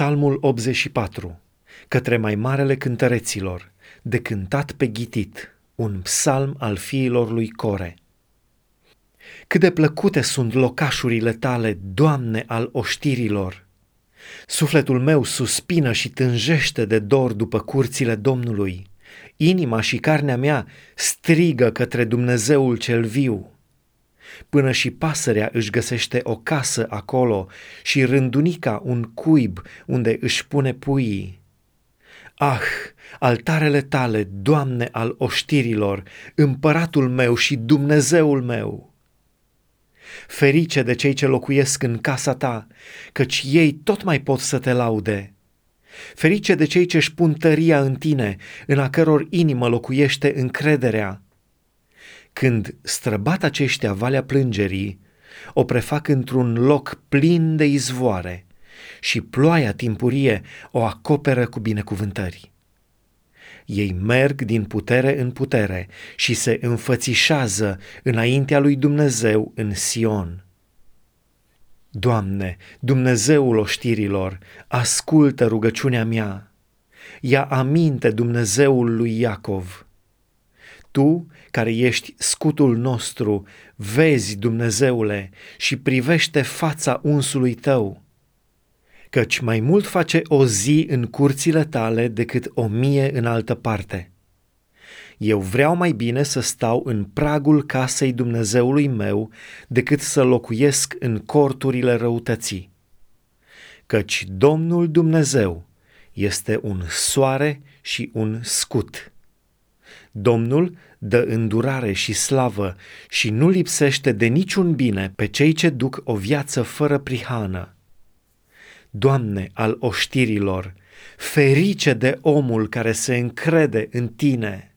Psalmul 84, către mai marele cântăreților, de cântat pe ghitit, un psalm al fiilor lui Core. Cât de plăcute sunt locașurile tale, Doamne al oștirilor! Sufletul meu suspină și tânjește de dor după curțile Domnului. Inima și carnea mea strigă către Dumnezeul cel viu. Până și pasărea își găsește o casă acolo și rândunica un cuib unde își pune puii. Ah, altarele tale, Doamne al oștirilor, împăratul meu și Dumnezeul meu! Ferice de cei ce locuiesc în casa ta, căci ei tot mai pot să te laude. Ferice de cei ce își pun tăria în tine, în a căror inimă locuiește încrederea. Când străbat aceștia valea plângerii, o prefac într-un loc plin de izvoare și ploaia timpurie o acoperă cu binecuvântări. Ei merg din putere în putere și se înfățișează înaintea lui Dumnezeu în Sion. Doamne, Dumnezeul oștirilor, ascultă rugăciunea mea. Ia aminte Dumnezeul lui Iacov. Tu, care ești scutul nostru, vezi, Dumnezeule, și privește fața unsului tău căci mai mult face o zi în curțile tale decât o mie în altă parte. Eu vreau mai bine să stau în pragul casei Dumnezeului meu decât să locuiesc în corturile răutății. Căci Domnul Dumnezeu este un soare și un scut. Domnul dă îndurare și slavă și nu lipsește de niciun bine pe cei ce duc o viață fără prihană. Doamne al oștirilor, ferice de omul care se încrede în Tine.